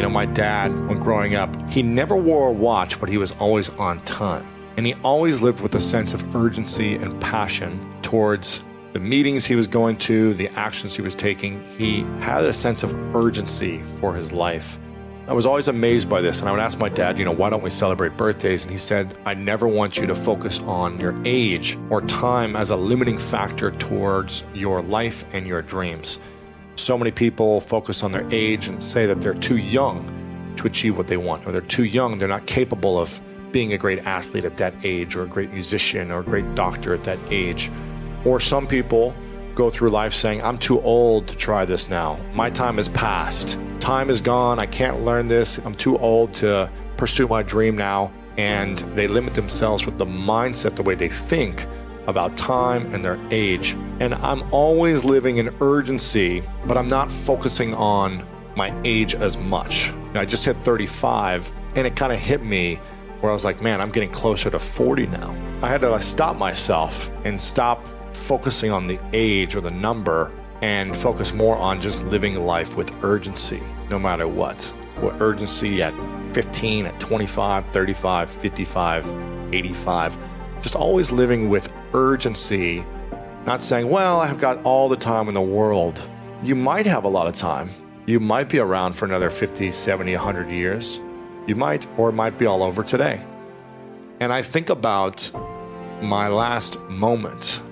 You know, my dad, when growing up, he never wore a watch, but he was always on time. And he always lived with a sense of urgency and passion towards the meetings he was going to, the actions he was taking. He had a sense of urgency for his life. I was always amazed by this, and I would ask my dad, you know, why don't we celebrate birthdays? And he said, I never want you to focus on your age or time as a limiting factor towards your life and your dreams. So many people focus on their age and say that they're too young to achieve what they want, or they're too young, they're not capable of being a great athlete at that age, or a great musician, or a great doctor at that age. Or some people go through life saying, I'm too old to try this now. My time is past. Time is gone. I can't learn this. I'm too old to pursue my dream now. And they limit themselves with the mindset, the way they think about time and their age. And I'm always living in urgency, but I'm not focusing on my age as much. I just hit 35 and it kind of hit me where I was like, man, I'm getting closer to 40 now. I had to stop myself and stop focusing on the age or the number and focus more on just living life with urgency, no matter what. What urgency at 15, at 25, 35, 55, 85 just always living with urgency, not saying, well, I've got all the time in the world. You might have a lot of time. You might be around for another 50, 70, 100 years. You might, or it might be all over today. And I think about my last moment.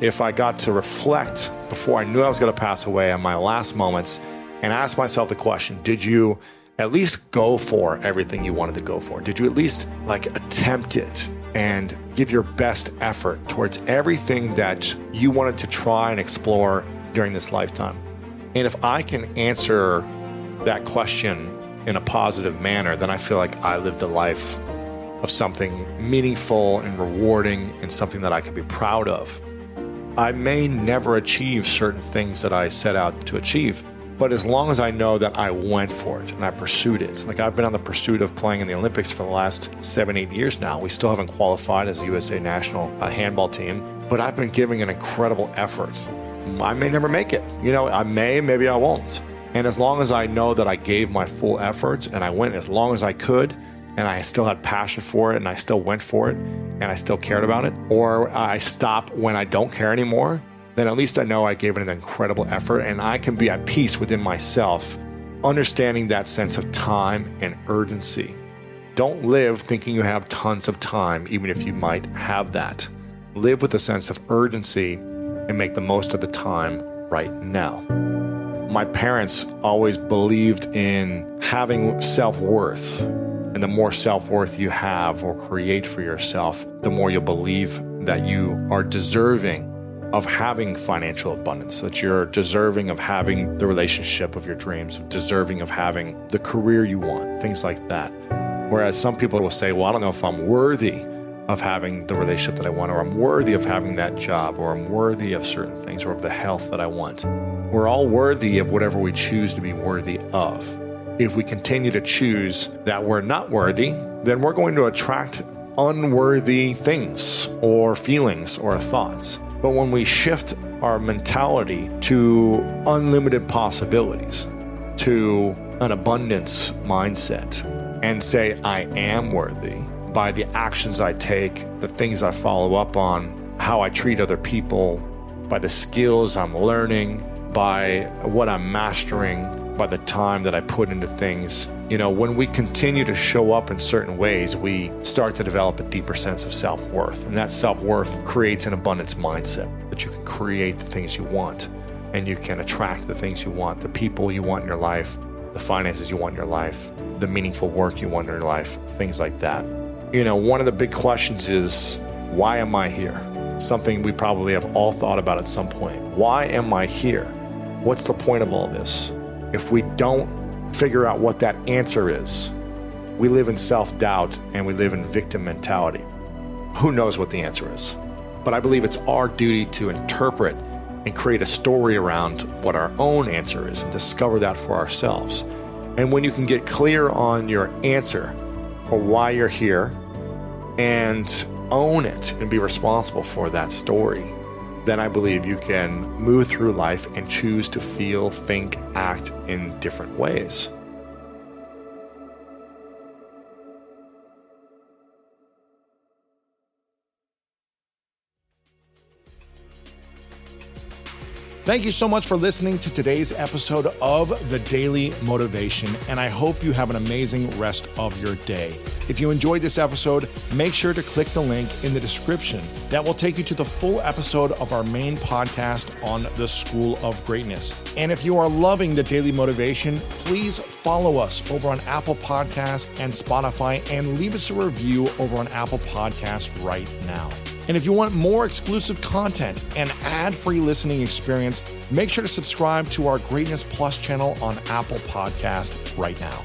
If I got to reflect before I knew I was going to pass away on my last moments and ask myself the question Did you at least go for everything you wanted to go for? Did you at least like attempt it? And give your best effort towards everything that you wanted to try and explore during this lifetime. And if I can answer that question in a positive manner, then I feel like I lived a life of something meaningful and rewarding and something that I could be proud of. I may never achieve certain things that I set out to achieve, but as long as I know that I went for it and I pursued it, like I've been on the pursuit of playing in the Olympics for the last seven, eight years now. We still haven't qualified as a USA national uh, handball team, but I've been giving an incredible effort. I may never make it. You know, I may, maybe I won't. And as long as I know that I gave my full efforts and I went as long as I could, and I still had passion for it and I still went for it and I still cared about it, or I stop when I don't care anymore, then at least I know I gave it an incredible effort and I can be at peace within myself, understanding that sense of time and urgency. Don't live thinking you have tons of time, even if you might have that. Live with a sense of urgency and make the most of the time right now. My parents always believed in having self worth. And the more self worth you have or create for yourself, the more you'll believe that you are deserving of having financial abundance, that you're deserving of having the relationship of your dreams, deserving of having the career you want, things like that. Whereas some people will say, well, I don't know if I'm worthy of having the relationship that I want, or I'm worthy of having that job, or I'm worthy of certain things, or of the health that I want. We're all worthy of whatever we choose to be worthy of. If we continue to choose that we're not worthy, then we're going to attract unworthy things or feelings or thoughts. But when we shift our mentality to unlimited possibilities, to an abundance mindset, and say, I am worthy by the actions I take, the things I follow up on, how I treat other people, by the skills I'm learning, by what I'm mastering, by the time that I put into things. You know, when we continue to show up in certain ways, we start to develop a deeper sense of self worth. And that self worth creates an abundance mindset that you can create the things you want and you can attract the things you want, the people you want in your life, the finances you want in your life, the meaningful work you want in your life, things like that. You know, one of the big questions is why am I here? Something we probably have all thought about at some point. Why am I here? What's the point of all this? If we don't figure out what that answer is, we live in self doubt and we live in victim mentality. Who knows what the answer is? But I believe it's our duty to interpret and create a story around what our own answer is and discover that for ourselves. And when you can get clear on your answer or why you're here and own it and be responsible for that story, then I believe you can move through life and choose to feel, think, act in different ways. Thank you so much for listening to today's episode of The Daily Motivation, and I hope you have an amazing rest of your day. If you enjoyed this episode, make sure to click the link in the description. That will take you to the full episode of our main podcast on the School of Greatness. And if you are loving The Daily Motivation, please follow us over on Apple Podcasts and Spotify and leave us a review over on Apple Podcasts right now. And if you want more exclusive content and ad free listening experience, make sure to subscribe to our Greatness Plus channel on Apple Podcast right now.